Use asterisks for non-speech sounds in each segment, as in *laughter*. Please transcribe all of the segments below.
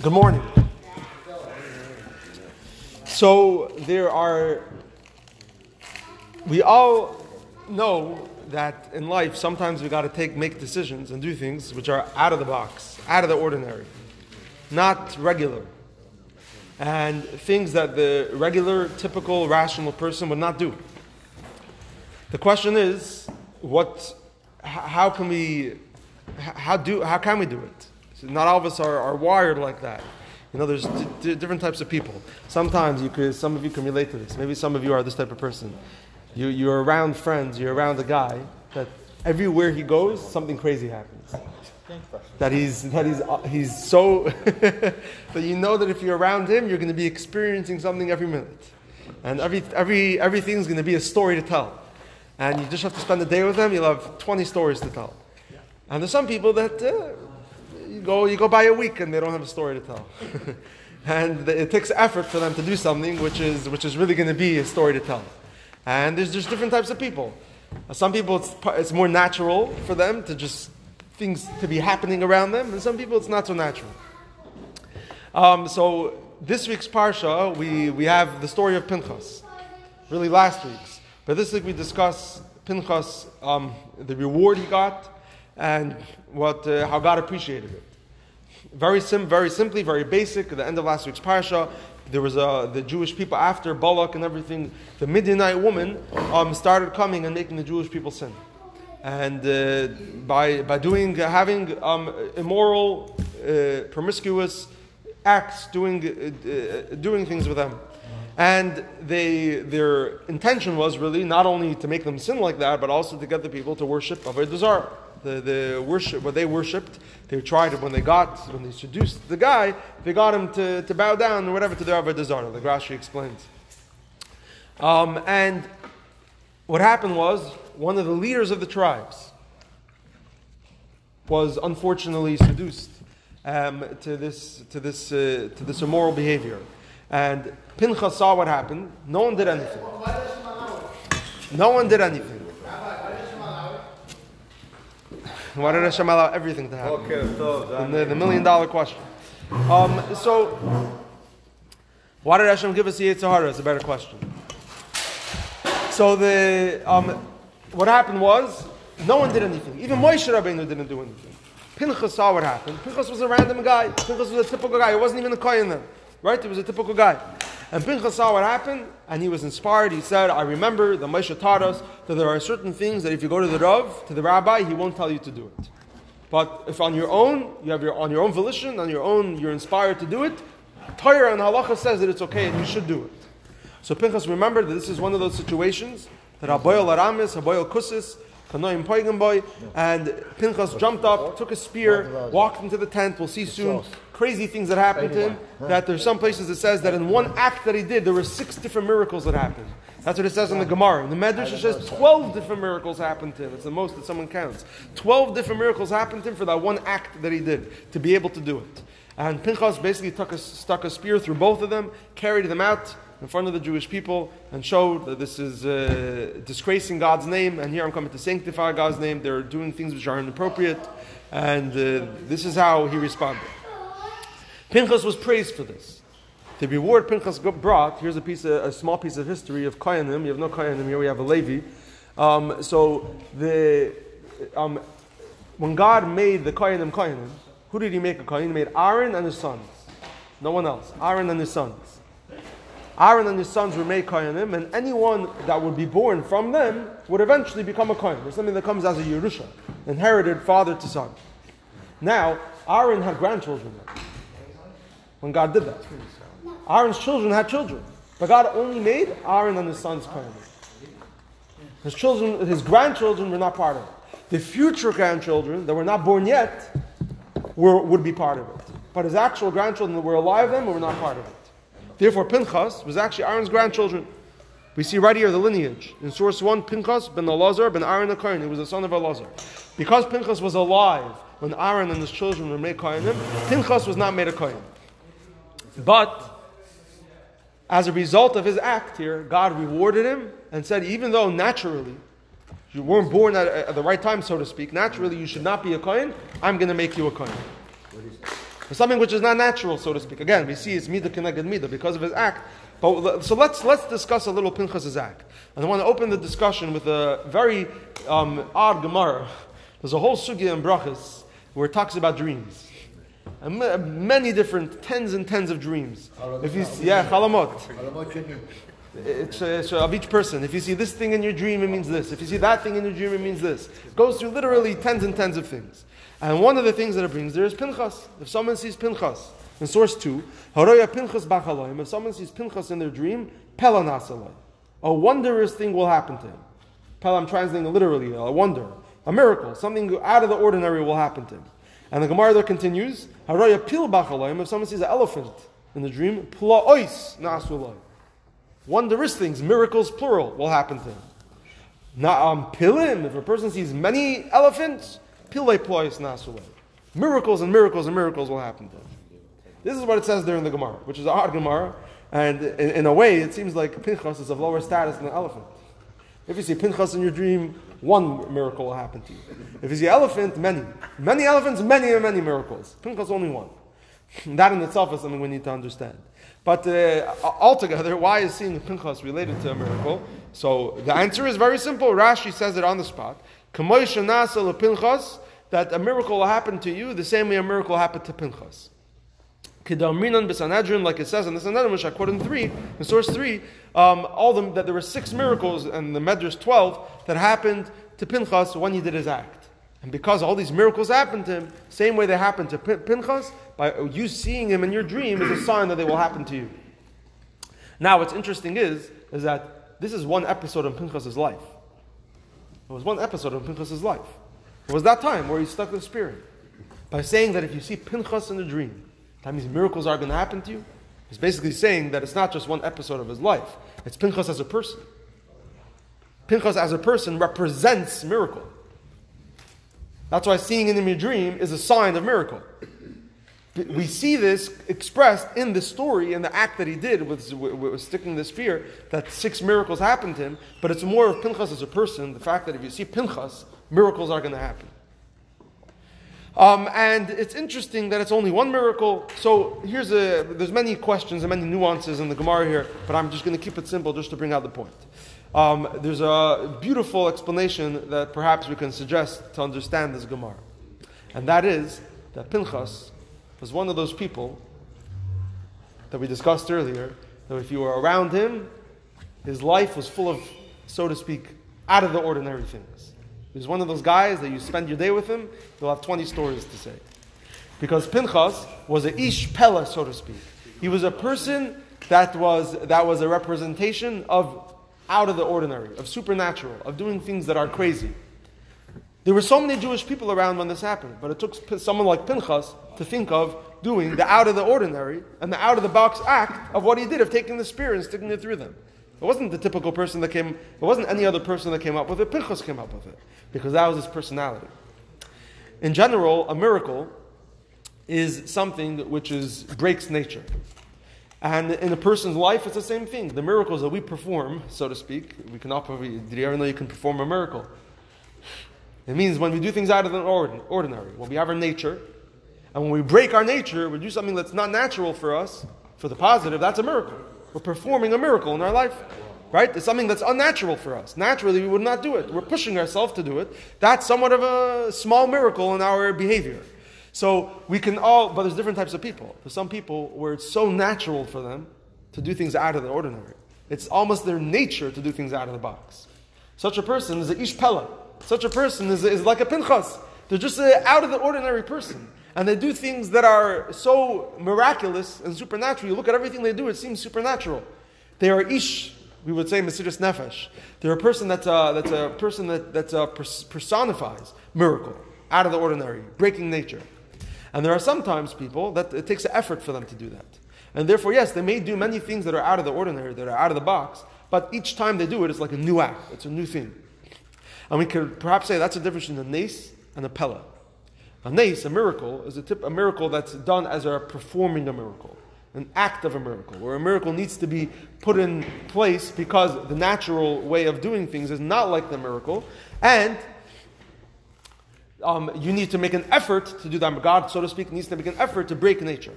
Good morning. So there are, we all know that in life sometimes we got to take, make decisions and do things which are out of the box, out of the ordinary, not regular, and things that the regular, typical, rational person would not do. The question is, what, how can we, how do, how can we do it? So not all of us are, are wired like that. You know, there's d- d- different types of people. Sometimes you could, some of you can relate to this. Maybe some of you are this type of person. You, you're around friends, you're around a guy that everywhere he goes, something crazy happens. That he's, that he's, uh, he's so, *laughs* that you know that if you're around him, you're going to be experiencing something every minute. And every, every, everything's going to be a story to tell. And you just have to spend a day with them, you'll have 20 stories to tell. And there's some people that uh, you, go, you go by a week and they don't have a story to tell. *laughs* and it takes effort for them to do something which is, which is really going to be a story to tell. And there's just different types of people. Some people it's, it's more natural for them to just things to be happening around them, and some people it's not so natural. Um, so this week's parsha, we, we have the story of Pinchas, really last week's. But this week we discuss Pinchas, um, the reward he got, and what, uh, how God appreciated it. Very, sim- very simply, very basic. At the end of last week's parsha, there was uh, the Jewish people after Balak and everything. The Midianite woman um, started coming and making the Jewish people sin, and uh, by by doing having um, immoral, uh, promiscuous acts, doing uh, uh, doing things with them, and they their intention was really not only to make them sin like that, but also to get the people to worship Avodah Zarah the, the worship, what they worshipped, they tried it when they got, when they seduced the guy, they got him to, to bow down or whatever to the Avodah Zarah, like Rashi explains. Um, and what happened was, one of the leaders of the tribes was unfortunately seduced um, to this, to, this, uh, to this immoral behavior. And Pinchas saw what happened. No one did anything. No one did anything. Why did Hashem allow everything to happen? Okay, The, the million dollar question. Um, so, why did Hashem give us the Yetzer Hara? It's a better question. So the um, what happened was no one did anything. Even Moshe Rabbeinu didn't do anything. Pinchas saw what happened. Pinchas was a random guy. Pinchas was a typical guy. He wasn't even a kohen then, right? He was a typical guy. And Pinchas saw what happened, and he was inspired. He said, "I remember the Moshe taught us that there are certain things that if you go to the Rav, to the rabbi, he won't tell you to do it. But if on your own, you have your on your own volition, on your own, you're inspired to do it. Torah and halacha says that it's okay and you should do it. So Pinchas remembered that this is one of those situations that Haboyel Aramis, Haboyel Kusis, and Pinchas jumped up, took a spear, walked into the tent. We'll see soon crazy things that happened to him. That there's some places it says that in one act that he did, there were six different miracles that happened. That's what it says in the Gemara. In the Medrash, it says 12 different miracles happened to him. It's the most that someone counts. 12 different miracles happened to him for that one act that he did, to be able to do it. And Pinchas basically took a, stuck a spear through both of them, carried them out in front of the Jewish people, and showed that this is uh, disgracing God's name, and here I'm coming to sanctify God's name. They're doing things which are inappropriate, and uh, this is how he responded. Pinchas was praised for this. The reward Pinchas brought, here's a piece, of, a small piece of history of Koyanim. You have no Koyanim here, we have a Levi. Um, so the, um, when God made the Koyanim Koyanim, who did he make a Kohen? He made Aaron and his sons. No one else. Aaron and his sons. Aaron and his sons were made Koyanim, and anyone that would be born from them would eventually become a Kohen. There's something that comes as a Yerusha, inherited father to son. Now, Aaron had grandchildren when God did that. Aaron's children had children, but God only made Aaron and his sons Kohanim. His children, his grandchildren were not part of it. The future grandchildren that were not born yet were, would be part of it. But his actual grandchildren that were alive then were not part of it. Therefore, Pinchas was actually Aaron's grandchildren. We see right here the lineage. In source 1, Pinchas ben Elazar ben Aaron the Kohen. He was the son of Elazar. Because Pinchas was alive when Aaron and his children were made Kohanim, Pinchas was not made a Kohen. But as a result of his act here, God rewarded him and said, even though naturally you weren't born at, at the right time, so to speak, naturally you should not be a Kohen, I'm going to make you a Kohen. Something which is not natural, so to speak. Again, we see it's midah keneged midah because of his act. But so let's let's discuss a little Pinchas's act. And I want to open the discussion with a very um, odd Gemara. There's a whole sugya in Brachas where it talks about dreams. And many different tens and tens of dreams. If you see, yeah, chalamot. It's, it's of each person. If you see this thing in your dream, it means this. If you see that thing in your dream, it means this. It goes through literally tens and tens of things. And one of the things that it brings there is Pinchas. If someone sees Pinchas, in source 2, Haroya Pinchas Bachaloim, if someone sees Pinchas in their dream, Pelanasalai. A wondrous thing will happen to him. Pel, I'm translating literally, a wonder, a miracle, something out of the ordinary will happen to him. And the Gemara there continues, Haroya Pil Bachaloim, if someone sees an elephant in the dream, Plaois Nasulai. Wondrous things, miracles plural, will happen to him. Um, pilim, if a person sees many elephants, pilei plois nasulei. Miracles and miracles and miracles will happen to him. This is what it says there in the Gemara, which is a hard Gemara, and in, in, a way it seems like Pinchas is of lower status than an elephant. If you see Pinchas in your dream, one miracle will happen to you. If you see elephant, many. Many elephants, many and many miracles. Pinchas only one. That in itself is something we need to understand. But uh, altogether, why is seeing Pinchas related to a miracle? So the answer is very simple. Rashi says it on the spot. Pinchas, that a miracle will happen to you the same way a miracle happened to Pinchas. Like it says in the Sanhedrin, which I quote in three, in source three, um, all them that there were six miracles and the Medrash twelve that happened to Pinchas when he did his act. And because all these miracles happened to him, same way they happened to Pinchas, by you seeing him in your dream is a sign that they will happen to you. Now, what's interesting is, is that this is one episode of Pinchas' life. It was one episode of Pinchas' life. It was that time where he stuck the spirit. By saying that if you see Pinchas in a dream, that means miracles are going to happen to you. He's basically saying that it's not just one episode of his life, it's Pinchas as a person. Pinchas as a person represents miracle. That's why seeing in your dream is a sign of miracle we see this expressed in the story and the act that he did with, with, sticking the spear, that six miracles happened to him, but it's more of Pinchas as a person, the fact that if you see Pinchas, miracles are going to happen. Um, and it's interesting that it's only one miracle. So here's a, there's many questions and many nuances in the Gemara here, but I'm just going to keep it simple just to bring out the point. Um, there's a beautiful explanation that perhaps we can suggest to understand this Gemara. And that is that Pinchas was one of those people that we discussed earlier, that if you were around him, his life was full of, so to speak, out of the ordinary things. He was one of those guys that you spend your day with him, you'll have 20 stories to say. Because Pinchas was a ish pella, so to speak. He was a person that was, that was a representation of out of the ordinary, of supernatural, of doing things that are crazy. There were so many Jewish people around when this happened, but it took someone like Pinchas to think of doing the out of the ordinary and the out of the box act of what he did of taking the spear and sticking it through them. It wasn't the typical person that came, it wasn't any other person that came up with it. Pinchas came up with it because that was his personality. In general, a miracle is something which is breaks nature. And in a person's life, it's the same thing. The miracles that we perform, so to speak, we can all probably, did you ever know you can perform a miracle? It means when we do things out of the ordinary, when we have our nature, and when we break our nature, we do something that's not natural for us, for the positive, that's a miracle. We're performing a miracle in our life. Right? It's something that's unnatural for us. Naturally, we would not do it. We're pushing ourselves to do it. That's somewhat of a small miracle in our behavior. So we can all, but there's different types of people. There's some people where it's so natural for them to do things out of the ordinary. It's almost their nature to do things out of the box. Such a person is a ish pella. Such a person is, is like a pinchas. They're just an out of the ordinary person. And they do things that are so miraculous and supernatural. You look at everything they do, it seems supernatural. They are ish, we would say Mesiris Nefesh. They're a person that's a, uh, that's a person that that's uh, a personifies miracle, out of the ordinary, breaking nature. And there are sometimes people that it takes effort for them to do that. And therefore, yes, they may do many things that are out of the ordinary, that are out of the box, but each time they do it, it's like a new act. It's a new thing. And we could perhaps say that's a difference between a nace and a pella. A nace, a miracle, is a, tip, a miracle that's done as a performing a miracle, an act of a miracle, where a miracle needs to be put in place because the natural way of doing things is not like the miracle. And um, you need to make an effort to do that. God, so to speak, needs to make an effort to break nature.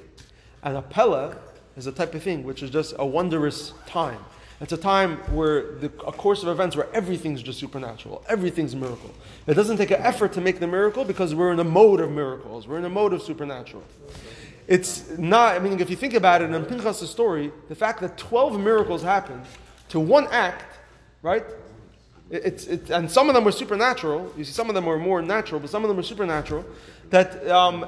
And a Pella is a type of thing which is just a wondrous time. It's a time where the, a course of events where everything's just supernatural, everything's a miracle. It doesn't take an effort to make the miracle because we're in a mode of miracles, we're in a mode of supernatural. It's not, I mean, if you think about it in Pinchas' story, the fact that 12 miracles happened to one act, right? It's, and some of them were supernatural. You see, some of them were more natural, but some of them were supernatural. That um,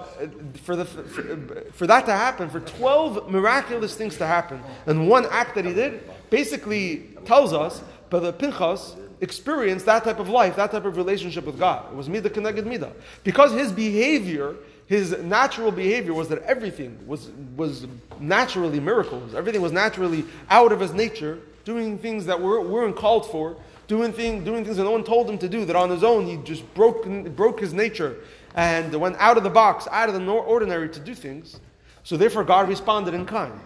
for, the, for, for, that to happen, for 12 miraculous things to happen, and one act that he did, basically tells us, that the Pinchas experienced that type of life, that type of relationship with God. It was Midah Keneged Midah. Because his behavior, his natural behavior was that everything was, was naturally miracles. Everything was naturally out of his nature, doing things that were, weren't called for doing, thing, doing things that no one told him to do, that on his own he just broke, broke his nature and went out of the box, out of the ordinary to do things. So therefore, God responded in kind.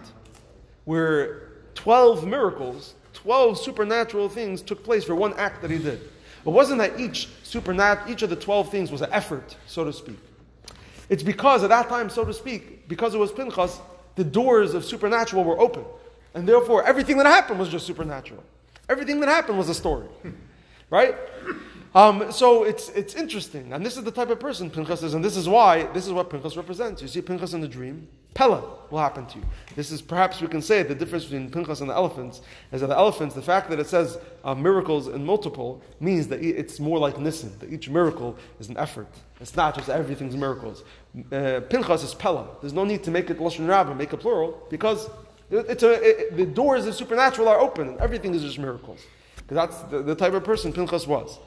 Where 12 miracles, 12 supernatural things took place for one act that he did. It wasn't that each supernat- each of the 12 things was an effort, so to speak. It's because at that time, so to speak, because it was Pinchas, the doors of supernatural were open. And therefore, everything that happened was just supernatural. Everything that happened was a story, *laughs* right? Um, so it's, it's interesting. And this is the type of person Pinchas is, and this is why, this is what Pinchas represents. You see Pinchas in the dream, Pella will happen to you. This is perhaps we can say the difference between Pinchas and the elephants is that the elephants, the fact that it says uh, miracles in multiple means that it's more like Nissen, that each miracle is an effort. It's not just everything's miracles. Uh, Pinchas is Pella. There's no need to make it Lashon Rabbah, make it plural, because it's a, it, the doors of supernatural are open, and everything is just miracles. Because that's the, the, type of person Pinchas was.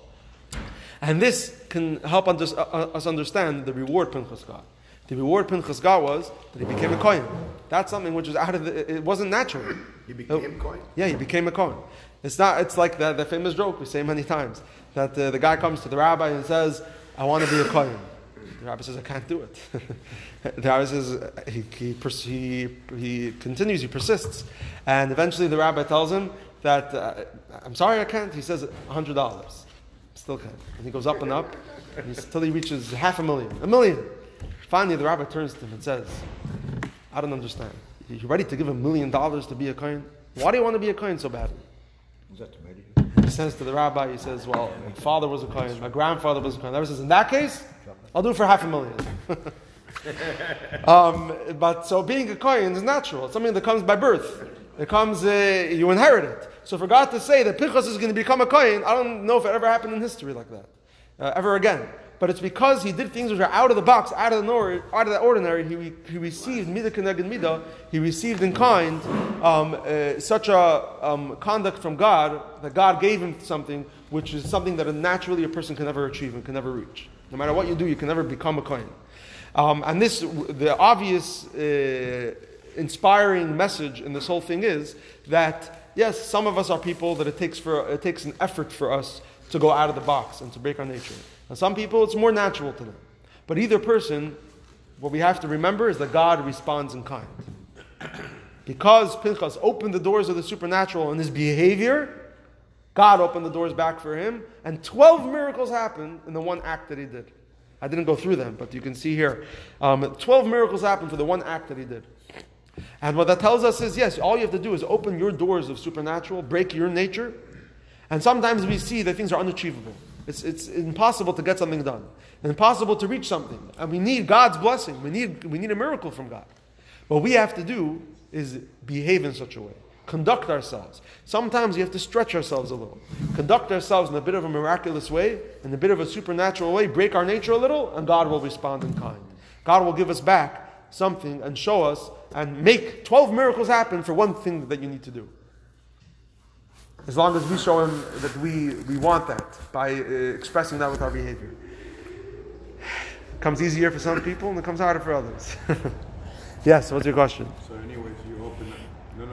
And this can help uh, uh, us understand the reward Pinchas got. The reward Pinchas got was that he became a Kohen. That's something which was out of the, it wasn't natural. He became a Kohen? Yeah, he became a Kohen. It's not, it's like the, the famous joke we say many times that uh, the guy comes to the rabbi and says, I want to be a Kohen. The rabbi says, I can't do it. *laughs* the rabbi says, he, he, he, he, continues, he persists. And eventually the rabbi tells him that, uh, I'm sorry, I can't. He says, $100. Still can't. And he goes up and up until he reaches half a million, a million. Finally, the rabbi turns to him and says, I don't understand. You're ready to give a million dollars to be a kohen? Why do you want to be a kohen so badly? He says to the rabbi, he says, Well, my father was a kohen, my grandfather was a kohen. The rabbi says, In that case, I'll do it for half a million. *laughs* um, but so being a kohen is natural. It's something that comes by birth. It comes, uh, you inherit it. So for God to say that Pinchas is going to become a kohen, I don't know if it ever happened in history like that, uh, ever again. But it's because he did things which are out of the box, out of the, nor- out of the ordinary. He, he received midah keneged midah. He received in kind um, uh, such a um, conduct from God that God gave him something which is something that naturally a person can never achieve and can never reach. No matter what you do, you can never become a kohen. Um, and this, the obvious, uh, inspiring message in this whole thing is that yes, some of us are people that it takes for it takes an effort for us to go out of the box and to break our nature. And some people, it's more natural to them. But either person, what we have to remember is that God responds in kind. *clears throat* Because Pinchas opened the doors of the supernatural in his behavior, God opened the doors back for him, and 12 miracles happened in the one act that he did. I didn't go through them, but you can see here. Um, 12 miracles happened for the one act that he did. And what that tells us is yes, all you have to do is open your doors of supernatural, break your nature. And sometimes we see that things are unachievable. It's, it's impossible to get something done, impossible to reach something. And we need God's blessing, we need, we need a miracle from God. What we have to do is behave in such a way conduct ourselves. Sometimes you have to stretch ourselves a little, conduct ourselves in a bit of a miraculous way, in a bit of a supernatural way, break our nature a little, and God will respond in kind. God will give us back something and show us and make 12 miracles happen for one thing that you need to do. As long as we show Him that we, we want that by uh, expressing that with our behavior. It comes easier for some people and it comes harder for others. *laughs* yes, what's your question? So, anyways, you open